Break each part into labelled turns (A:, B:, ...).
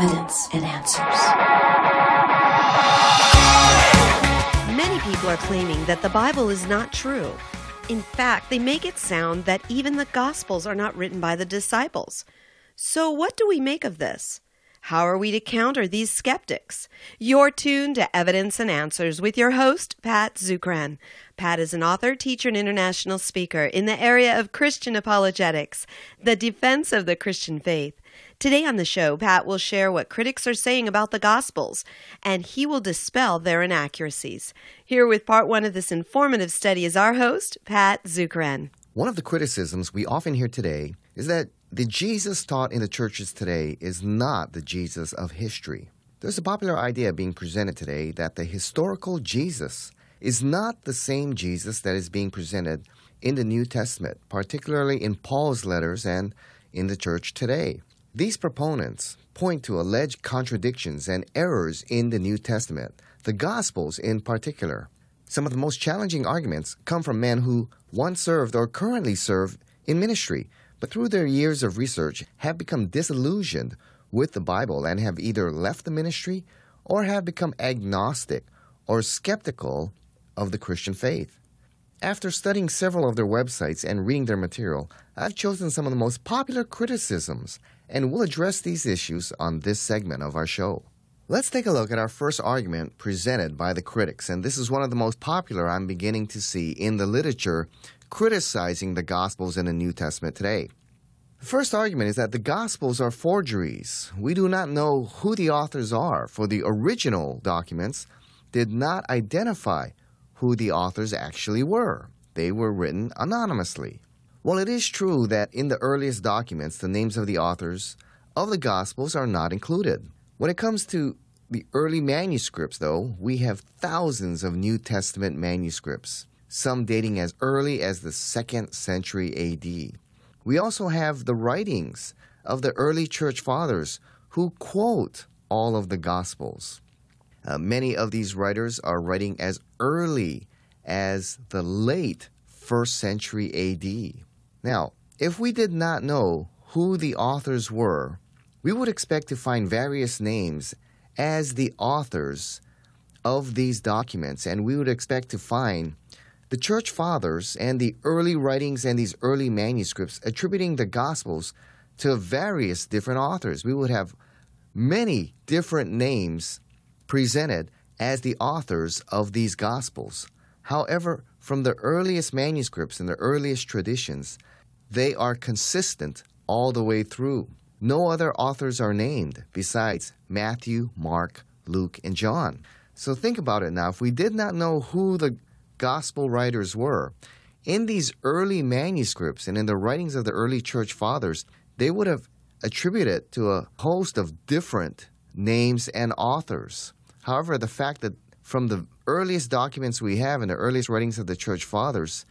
A: evidence and answers.
B: Many people are claiming that the Bible is not true. In fact, they make it sound that even the Gospels are not written by the disciples. So, what do we make of this? How are we to counter these skeptics? You're tuned to Evidence and Answers with your host, Pat Zukeran. Pat is an author, teacher, and international speaker in the area of Christian apologetics, the defense of the Christian faith. Today on the show, Pat will share what critics are saying about the Gospels, and he will dispel their inaccuracies. Here with part one of this informative study is our host, Pat Zukeran.
C: One of the criticisms we often hear today is that the Jesus taught in the churches today is not the Jesus of history. There's a popular idea being presented today that the historical Jesus is not the same Jesus that is being presented in the New Testament, particularly in Paul's letters and in the church today. These proponents point to alleged contradictions and errors in the New Testament, the Gospels in particular. Some of the most challenging arguments come from men who once served or currently serve in ministry, but through their years of research have become disillusioned with the Bible and have either left the ministry or have become agnostic or skeptical of the Christian faith. After studying several of their websites and reading their material, I've chosen some of the most popular criticisms and we'll address these issues on this segment of our show. Let's take a look at our first argument presented by the critics, and this is one of the most popular I'm beginning to see in the literature criticizing the Gospels in the New Testament today. The first argument is that the Gospels are forgeries. We do not know who the authors are, for the original documents did not identify who the authors actually were. They were written anonymously. While it is true that in the earliest documents the names of the authors of the Gospels are not included, when it comes to the early manuscripts, though, we have thousands of New Testament manuscripts some dating as early as the second century AD. We also have the writings of the early church fathers who quote all of the Gospels. Uh, many of these writers are writing as early as the late first century AD. Now, if we did not know who the authors were, we would expect to find various names as the authors of these documents, and we would expect to find the church fathers and the early writings and these early manuscripts attributing the Gospels to various different authors. We would have many different names presented as the authors of these Gospels. However, from the earliest manuscripts and the earliest traditions, they are consistent all the way through. No other authors are named besides Matthew, Mark, Luke, and John. So think about it now. If we did not know who the gospel writers were. In these early manuscripts and in the writings of the early church fathers, they would have attributed to a host of different names and authors. However, the fact that from the earliest documents we have and the earliest writings of the church fathers,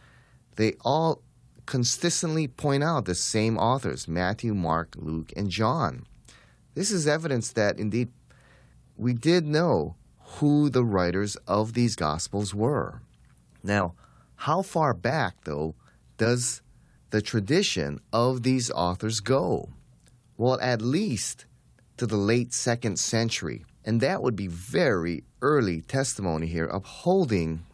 C: they all consistently point out the same authors Matthew, Mark, Luke, and John. This is evidence that indeed we did know who the writers of these Gospels were. Now, how far back, though, does the tradition of these authors go? Well, at least to the late second century. And that would be very early testimony here, upholding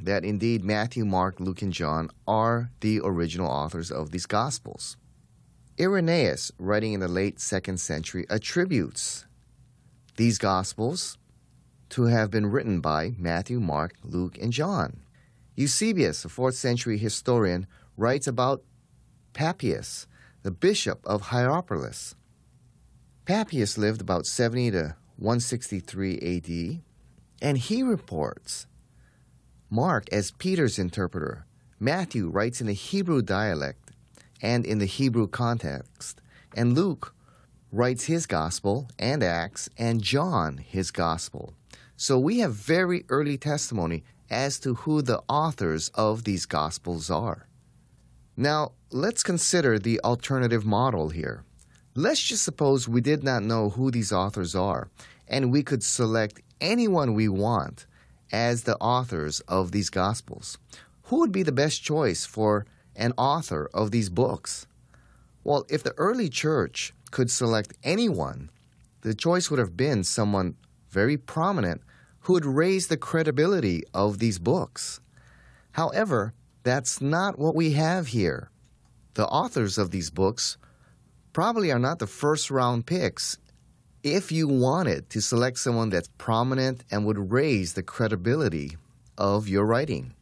C: that indeed Matthew, Mark, Luke, and John are the original authors of these Gospels. Irenaeus, writing in the late second century, attributes these Gospels to have been written by Matthew, Mark, Luke, and John. Eusebius, a 4th century historian, writes about Papias, the bishop of Hierapolis. Papias lived about 70 to 163 AD, and he reports Mark as Peter's interpreter. Matthew writes in the Hebrew dialect and in the Hebrew context, and Luke writes his gospel and Acts, and John his gospel. So we have very early testimony as to who the authors of these Gospels are. Now, let's consider the alternative model here. Let's just suppose we did not know who these authors are, and we could select anyone we want as the authors of these Gospels. Who would be the best choice for an author of these books? Well, if the early church could select anyone the choice would have been someone very prominent who would raise the credibility of these books. However, that's not what we have here. The authors of these books probably are not the first round picks if you wanted to select someone that's prominent and would raise the credibility of your writing.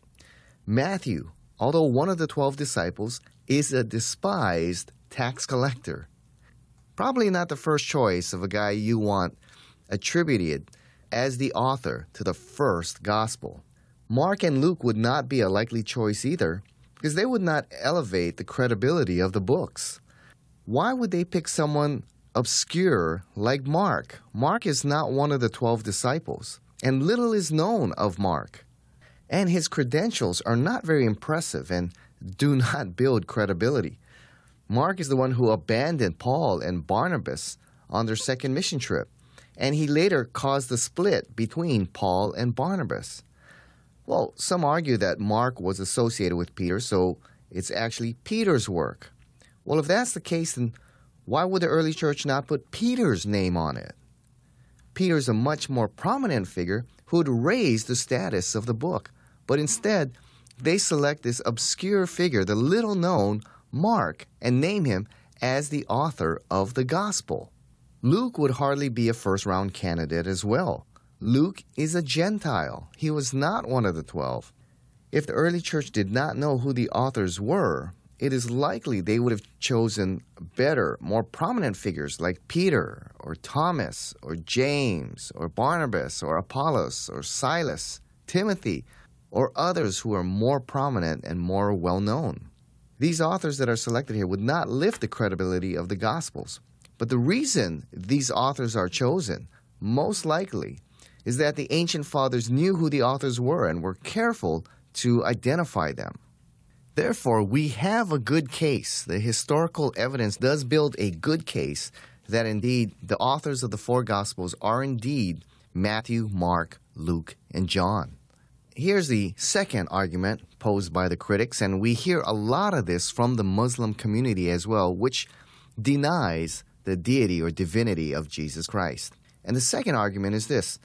C: Matthew, although one of the 12 disciples, is a despised tax collector. Probably not the first choice of a guy you want attributed as the author to the first gospel. Mark and Luke would not be a likely choice either, because they would not elevate the credibility of the books. Why would they pick someone obscure like Mark? Mark is not one of the 12 disciples, and little is known of Mark. And his credentials are not very impressive and do not build credibility. Mark is the one who abandoned Paul and Barnabas on their second mission trip, and he later caused the split between Paul and Barnabas. Well, some argue that Mark was associated with Peter, so it's actually Peter's work. Well, if that's the case, then why would the early church not put Peter's name on it? Peter's a much more prominent figure who would raise the status of the book, but instead, they select this obscure figure, the little known Mark, and name him as the author of the gospel. Luke would hardly be a first round candidate as well. Luke is a Gentile. He was not one of the twelve. If the early church did not know who the authors were, it is likely they would have chosen better, more prominent figures like Peter or Thomas or James or Barnabas or Apollos or Silas, Timothy, or others who are more prominent and more well known. These authors that are selected here would not lift the credibility of the Gospels. But the reason these authors are chosen, most likely, is that the ancient fathers knew who the authors were and were careful to identify them. Therefore, we have a good case. The historical evidence does build a good case that indeed the authors of the four Gospels are indeed Matthew, Mark, Luke, and John. Here's the second argument posed by the critics, and we hear a lot of this from the Muslim community as well, which denies the deity or divinity of Jesus Christ. And the second argument is this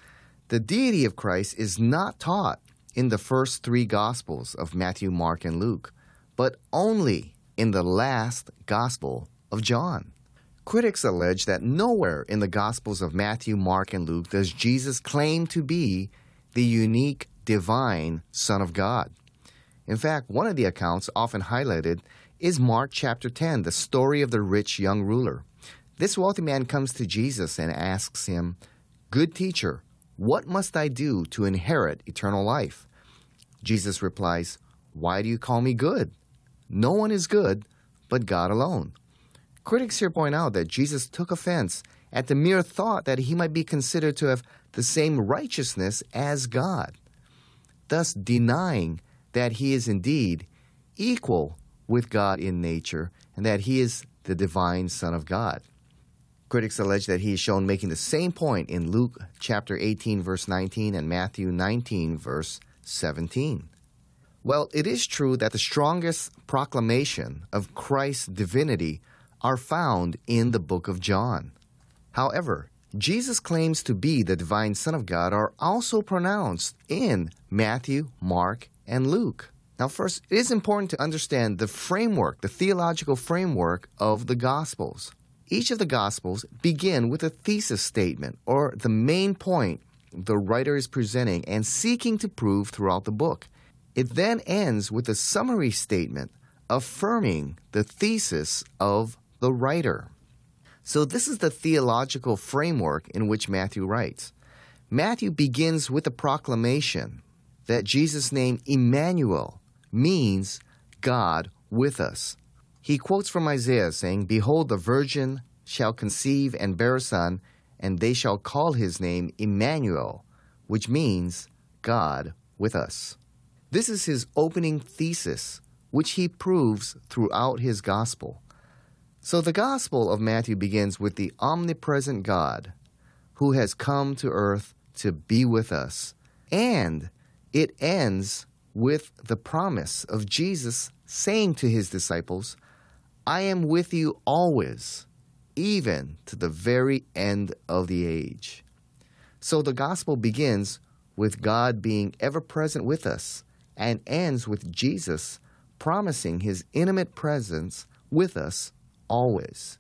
C: the deity of Christ is not taught in the first three Gospels of Matthew, Mark, and Luke, but only in the last Gospel of John. Critics allege that nowhere in the Gospels of Matthew, Mark, and Luke does Jesus claim to be the unique divine Son of God. In fact, one of the accounts often highlighted is Mark chapter 10, the story of the rich young ruler. This wealthy man comes to Jesus and asks him, Good teacher, what must I do to inherit eternal life? Jesus replies, Why do you call me good? No one is good but God alone. Critics here point out that Jesus took offense at the mere thought that he might be considered to have the same righteousness as God thus denying that he is indeed equal with God in nature and that he is the divine Son of God. Critics allege that he is shown making the same point in Luke chapter 18 verse 19 and Matthew 19 verse 17. Well, it is true that the strongest proclamation of Christ's divinity are found in the book of John. However, Jesus' claims to be the divine Son of God are also pronounced in Matthew, Mark, and Luke. Now, first, it is important to understand the framework, the theological framework of the Gospels. Each of the Gospels begin with a thesis statement, or the main point the writer is presenting and seeking to prove throughout the book. It then ends with a summary statement affirming the thesis of the writer. So, this is the theological framework in which Matthew writes. Matthew begins with a proclamation that Jesus' name Emmanuel means God with us. He quotes from Isaiah saying, Behold, the virgin shall conceive and bear a son, and they shall call his name Emmanuel, which means God with us. This is his opening thesis, which he proves throughout his gospel. So the Gospel of Matthew begins with the omnipresent God who has come to earth to be with us. And it ends with the promise of Jesus saying to his disciples, I am with you always, even to the very end of the age. So the gospel begins with God being ever present with us and ends with Jesus promising his intimate presence with us always.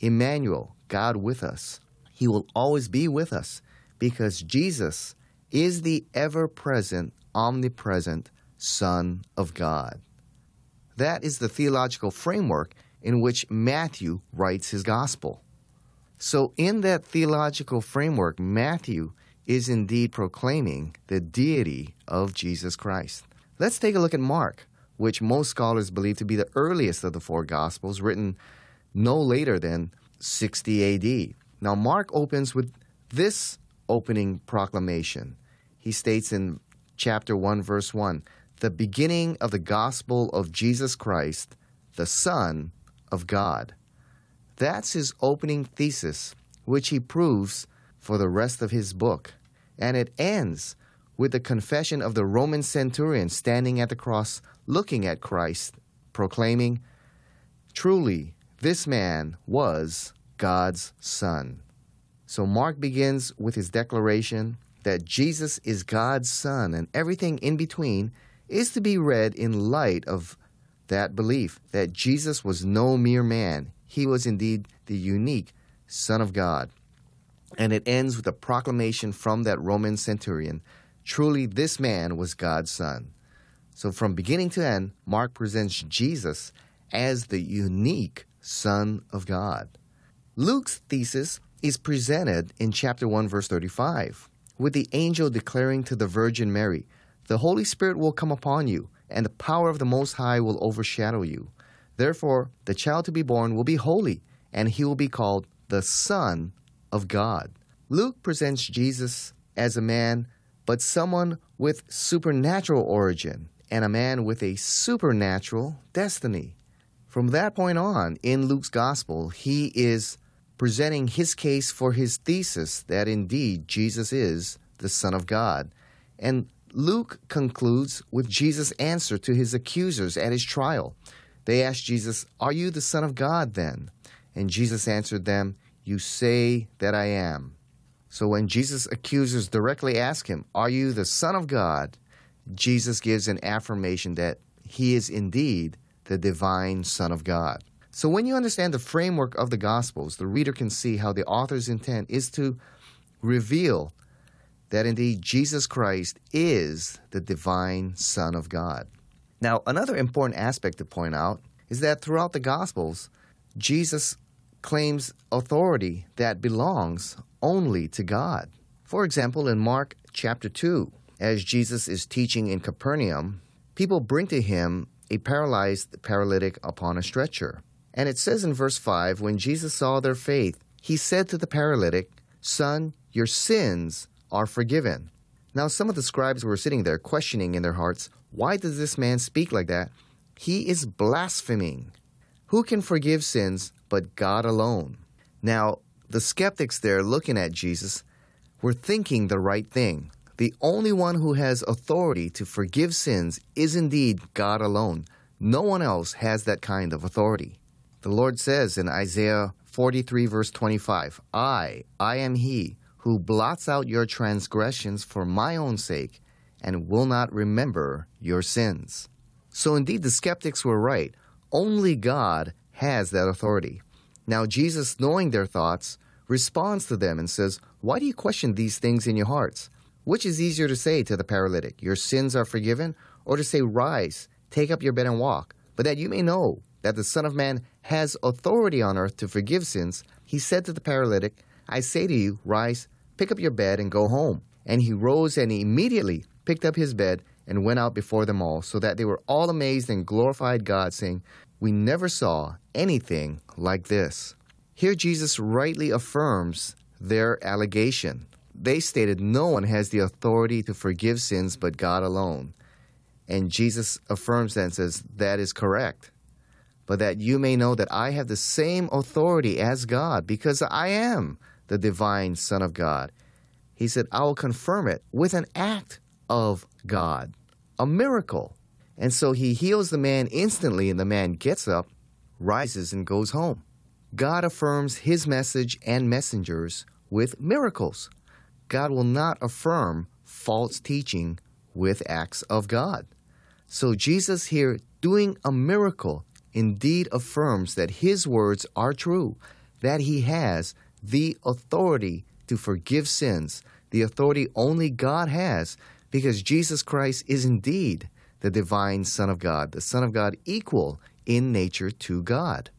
C: Emmanuel, God with us. He will always be with us because Jesus is the ever present, omnipresent Son of God. That is the theological framework in which Matthew writes his gospel. So, in that theological framework, Matthew is indeed proclaiming the deity of Jesus Christ. Let's take a look at Mark, which most scholars believe to be the earliest of the four gospels, written no later than 60 AD. Now, Mark opens with this opening proclamation. He states in chapter 1, verse 1 the beginning of the gospel of Jesus Christ, the Son of God. That's his opening thesis, which he proves for the rest of his book. And it ends with the confession of the Roman centurion standing at the cross looking at Christ, proclaiming, Truly, this man was God's Son. So Mark begins with his declaration that Jesus is God's Son, and everything in between is to be read in light of that belief that Jesus was no mere man. He was indeed the unique Son of God. And it ends with a proclamation from that Roman centurion truly, this man was God's Son. So, from beginning to end, Mark presents Jesus as the unique Son of God. Luke's thesis is presented in chapter 1, verse 35, with the angel declaring to the Virgin Mary, The Holy Spirit will come upon you and the power of the Most High will overshadow you. Therefore, the child to be born will be holy, and he will be called the Son of God. Luke presents Jesus as a man, but someone with supernatural origin and a man with a supernatural destiny. From that point on, in Luke's gospel, he is presenting his case for his thesis that indeed Jesus is the Son of God. And Luke concludes with Jesus' answer to his accusers at his trial. They asked Jesus, Are you the Son of God then? And Jesus answered them, You say that I am. So when Jesus' accusers directly ask him, Are you the Son of God? Jesus gives an affirmation that he is indeed the divine Son of God. So when you understand the framework of the Gospels, the reader can see how the author's intent is to reveal that indeed Jesus Christ is the divine Son of God. Now, another important aspect to point out is that throughout the Gospels, Jesus claims authority that belongs only to God. For example, in Mark chapter 2, as Jesus is teaching in Capernaum, people bring to him a paralyzed paralytic upon a stretcher. And it says in verse 5 when Jesus saw their faith, he said to the paralytic, Son, your sins are forgiven. Now, some of the scribes were sitting there questioning in their hearts, Why does this man speak like that? He is blaspheming. Who can forgive sins but God alone? Now, the skeptics there looking at Jesus were thinking the right thing. The only one who has authority to forgive sins is indeed God alone. No one else has that kind of authority. The Lord says in Isaiah 43, verse 25, I, I am He who blots out your transgressions for my own sake and will not remember your sins. So indeed, the skeptics were right. Only God has that authority. Now, Jesus, knowing their thoughts, responds to them and says, Why do you question these things in your hearts? Which is easier to say to the paralytic, Your sins are forgiven, or to say, Rise, take up your bed and walk? But that you may know that the Son of Man has authority on earth to forgive sins, he said to the paralytic, I say to you, Rise, Pick up your bed and go home. And he rose and immediately picked up his bed and went out before them all, so that they were all amazed and glorified God, saying, We never saw anything like this. Here, Jesus rightly affirms their allegation. They stated no one has the authority to forgive sins but God alone. And Jesus affirms that and says, That is correct. But that you may know that I have the same authority as God, because I am the divine Son of God. He said, I will confirm it with an act of God, a miracle. And so he heals the man instantly, and the man gets up, rises, and goes home. God affirms his message and messengers with miracles. God will not affirm false teaching with acts of God. So Jesus here doing a miracle indeed affirms that his words are true, that he has the authority to forgive sins, the authority only God has, because Jesus Christ is indeed the divine Son of God, the Son of God equal in nature to God.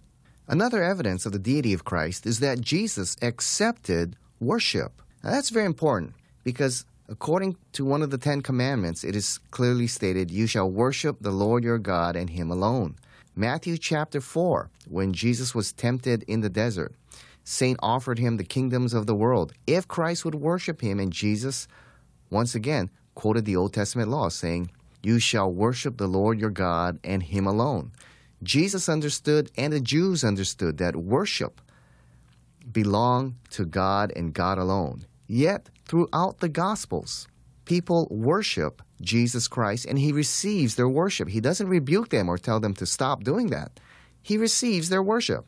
C: Another evidence of the deity of Christ is that Jesus accepted worship. Now, that's very important because according to one of the Ten Commandments, it is clearly stated, You shall worship the Lord your God and Him alone. Matthew chapter 4, when Jesus was tempted in the desert, Satan offered him the kingdoms of the world if Christ would worship him, and Jesus, once again, quoted the Old Testament law, saying, You shall worship the Lord your God and Him alone. Jesus understood, and the Jews understood, that worship belonged to God and God alone. Yet, throughout the Gospels, people worship Jesus Christ and he receives their worship. He doesn't rebuke them or tell them to stop doing that. He receives their worship.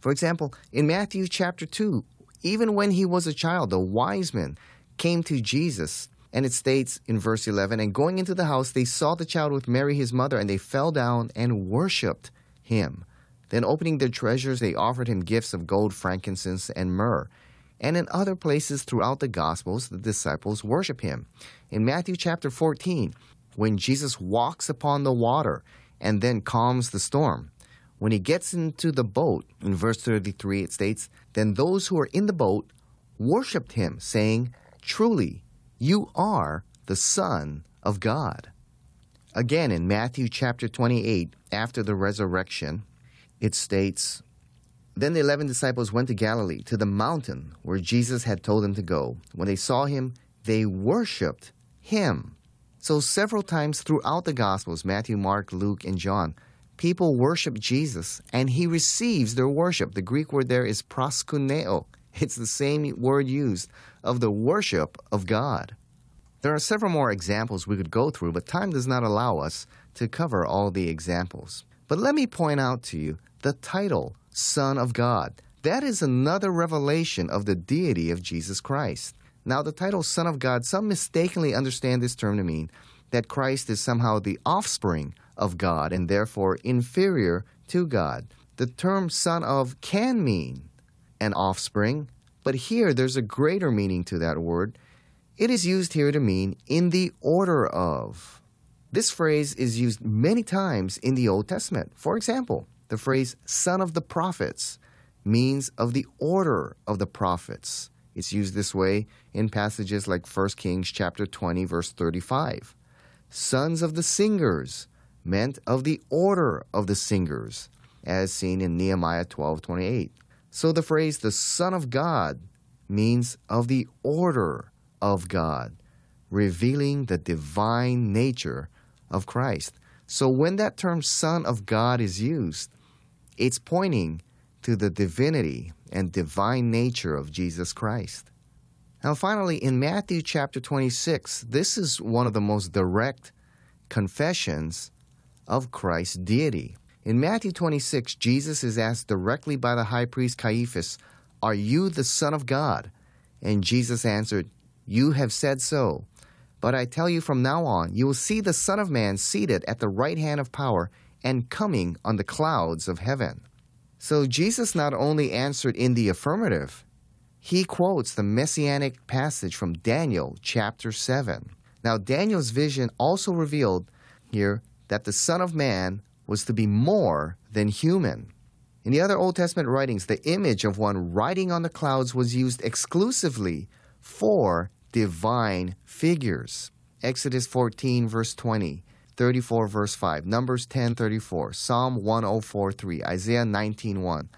C: For example, in Matthew chapter 2, even when he was a child, the wise men came to Jesus, and it states in verse 11, And going into the house, they saw the child with Mary his mother, and they fell down and worshipped him. Then, opening their treasures, they offered him gifts of gold, frankincense, and myrrh. And in other places throughout the Gospels, the disciples worship him. In Matthew chapter 14, when Jesus walks upon the water and then calms the storm, when he gets into the boat, in verse 33, it states, Then those who were in the boat worshiped him, saying, Truly, you are the Son of God. Again, in Matthew chapter 28, after the resurrection, it states, Then the eleven disciples went to Galilee, to the mountain where Jesus had told them to go. When they saw him, they worshiped him. So, several times throughout the Gospels Matthew, Mark, Luke, and John people worship Jesus and he receives their worship. The Greek word there is proskuneo. It's the same word used of the worship of God. There are several more examples we could go through, but time does not allow us to cover all the examples. But let me point out to you the title, Son of God. That is another revelation of the deity of Jesus Christ. Now, the title Son of God, some mistakenly understand this term to mean that Christ is somehow the offspring of God and therefore inferior to God. The term son of can mean an offspring, but here there's a greater meaning to that word. It is used here to mean in the order of. This phrase is used many times in the Old Testament. For example, the phrase son of the prophets means of the order of the prophets. It's used this way in passages like 1 Kings chapter 20 verse 35. Sons of the singers meant of the order of the singers, as seen in Nehemiah 12:28. So the phrase the Son of God means of the order of God, revealing the divine nature of Christ. So when that term Son of God is used, it's pointing to the divinity and divine nature of Jesus Christ. Now, finally, in Matthew chapter 26, this is one of the most direct confessions of Christ's deity. In Matthew 26, Jesus is asked directly by the high priest Caiaphas, Are you the Son of God? And Jesus answered, You have said so. But I tell you from now on, you will see the Son of Man seated at the right hand of power and coming on the clouds of heaven. So Jesus not only answered in the affirmative, he quotes the messianic passage from Daniel chapter 7. Now, Daniel's vision also revealed here that the Son of Man was to be more than human. In the other Old Testament writings, the image of one riding on the clouds was used exclusively for divine figures. Exodus 14, verse 20, 34, verse 5, Numbers 10, 34, Psalm 104, 3, Isaiah 19, 1.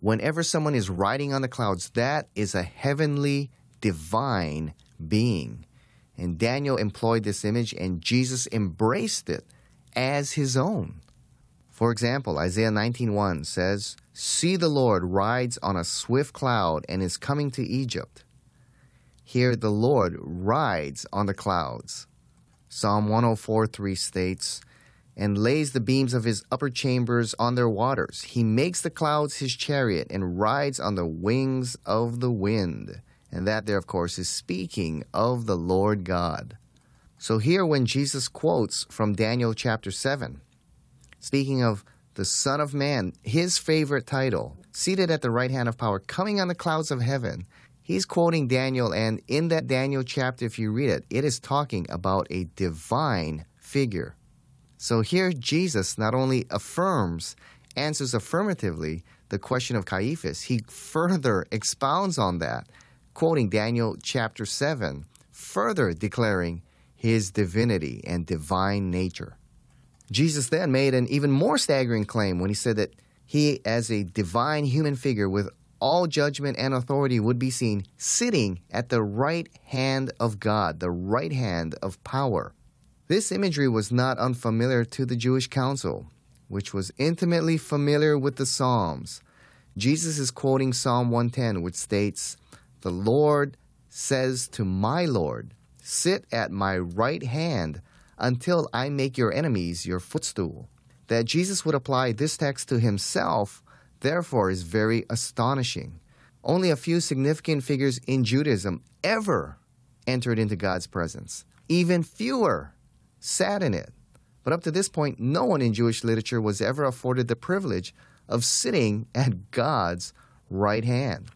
C: Whenever someone is riding on the clouds, that is a heavenly, divine being. And Daniel employed this image, and Jesus embraced it as his own. For example, Isaiah 19:1 says, "See the Lord rides on a swift cloud and is coming to Egypt." Here the Lord rides on the clouds. Psalm 104:3 states, and lays the beams of his upper chambers on their waters. He makes the clouds his chariot and rides on the wings of the wind. And that there, of course, is speaking of the Lord God. So here, when Jesus quotes from Daniel chapter 7, speaking of the Son of Man, his favorite title, seated at the right hand of power, coming on the clouds of heaven, he's quoting Daniel. And in that Daniel chapter, if you read it, it is talking about a divine figure. So here, Jesus not only affirms, answers affirmatively the question of Caiaphas, he further expounds on that, quoting Daniel chapter 7, further declaring his divinity and divine nature. Jesus then made an even more staggering claim when he said that he, as a divine human figure with all judgment and authority, would be seen sitting at the right hand of God, the right hand of power. This imagery was not unfamiliar to the Jewish council, which was intimately familiar with the Psalms. Jesus is quoting Psalm 110, which states, The Lord says to my Lord, Sit at my right hand until I make your enemies your footstool. That Jesus would apply this text to himself, therefore, is very astonishing. Only a few significant figures in Judaism ever entered into God's presence. Even fewer sat in it. But up to this point, no one in Jewish literature was ever afforded the privilege of sitting at God's right hand.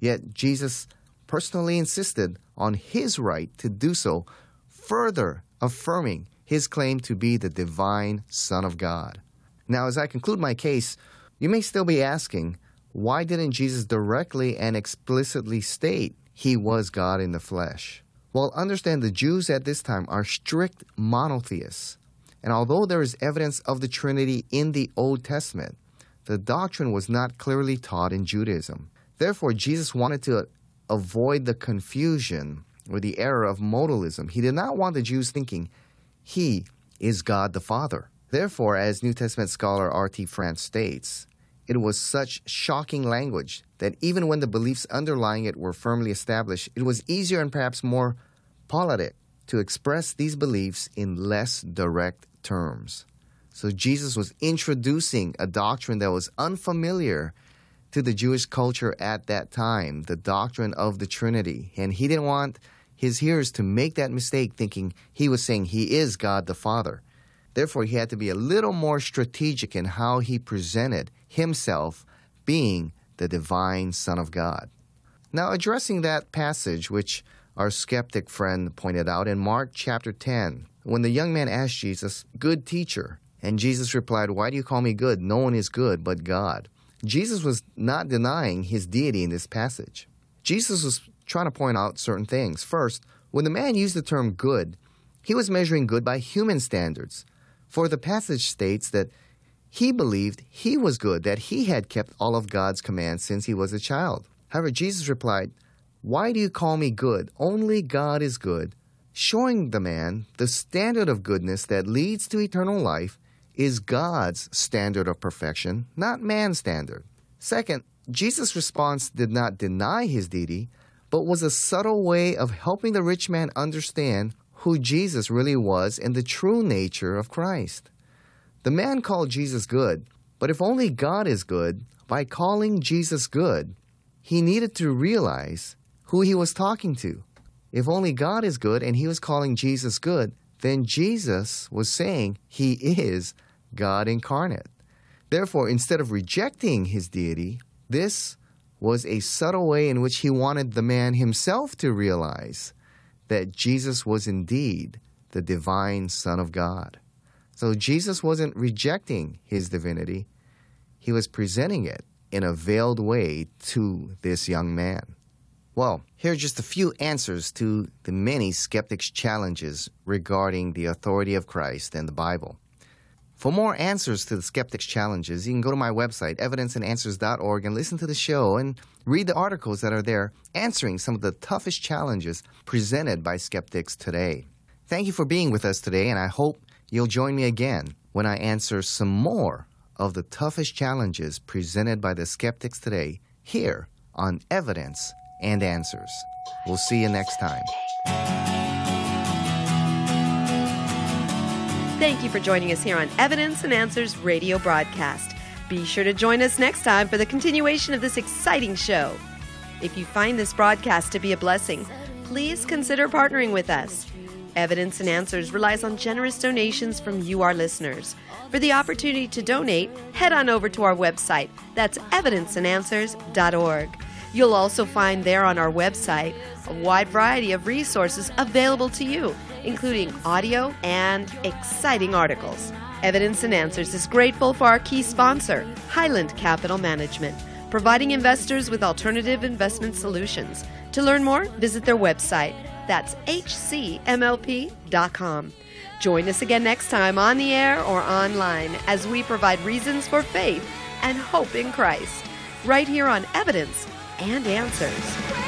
C: Yet Jesus personally insisted on his right to do so, further affirming his claim to be the divine Son of God. Now, as I conclude my case, you may still be asking, why didn't Jesus directly and explicitly state he was God in the flesh? Well, understand the Jews at this time are strict monotheists. And although there is evidence of the Trinity in the Old Testament, the doctrine was not clearly taught in Judaism. Therefore, Jesus wanted to avoid the confusion or the error of modalism. He did not want the Jews thinking he is God the Father. Therefore, as New Testament scholar R.T. France states, it was such shocking language that even when the beliefs underlying it were firmly established, it was easier and perhaps more politic to express these beliefs in less direct terms. So Jesus was introducing a doctrine that was unfamiliar to the Jewish culture at that time, the doctrine of the Trinity. And he didn't want his hearers to make that mistake thinking he was saying he is God the Father. Therefore, he had to be a little more strategic in how he presented himself being the divine Son of God. Now, addressing that passage, which our skeptic friend pointed out in Mark chapter 10, when the young man asked Jesus, Good teacher, and Jesus replied, Why do you call me good? No one is good but God. Jesus was not denying his deity in this passage. Jesus was trying to point out certain things. First, when the man used the term good, he was measuring good by human standards. For the passage states that he believed he was good, that he had kept all of God's commands since he was a child. However, Jesus replied, Why do you call me good? Only God is good, showing the man the standard of goodness that leads to eternal life is God's standard of perfection, not man's standard. Second, Jesus' response did not deny his deity, but was a subtle way of helping the rich man understand who Jesus really was and the true nature of Christ. The man called Jesus good, but if only God is good, by calling Jesus good, he needed to realize who he was talking to. If only God is good and he was calling Jesus good, then Jesus was saying he is God incarnate. Therefore, instead of rejecting his deity, this was a subtle way in which he wanted the man himself to realize that Jesus was indeed the divine Son of God. So Jesus wasn't rejecting his divinity, he was presenting it in a veiled way to this young man. Well, here are just a few answers to the many skeptics' challenges regarding the authority of Christ and the Bible. For more answers to the skeptics' challenges, you can go to my website, evidenceandanswers.org, and listen to the show and read the articles that are there answering some of the toughest challenges presented by skeptics today. Thank you for being with us today, and I hope you'll join me again when I answer some more of the toughest challenges presented by the skeptics today here on Evidence and Answers. We'll see you next time.
B: Thank you for joining us here on Evidence and Answers radio broadcast. Be sure to join us next time for the continuation of this exciting show. If you find this broadcast to be a blessing, please consider partnering with us. Evidence and Answers relies on generous donations from you, our listeners. For the opportunity to donate, head on over to our website. That's evidenceandanswers.org. You'll also find there on our website a wide variety of resources available to you, including audio and exciting articles. Evidence and Answers is grateful for our key sponsor, Highland Capital Management, providing investors with alternative investment solutions. To learn more, visit their website. That's hcmlp.com. Join us again next time on the air or online as we provide reasons for faith and hope in Christ, right here on Evidence and Answers.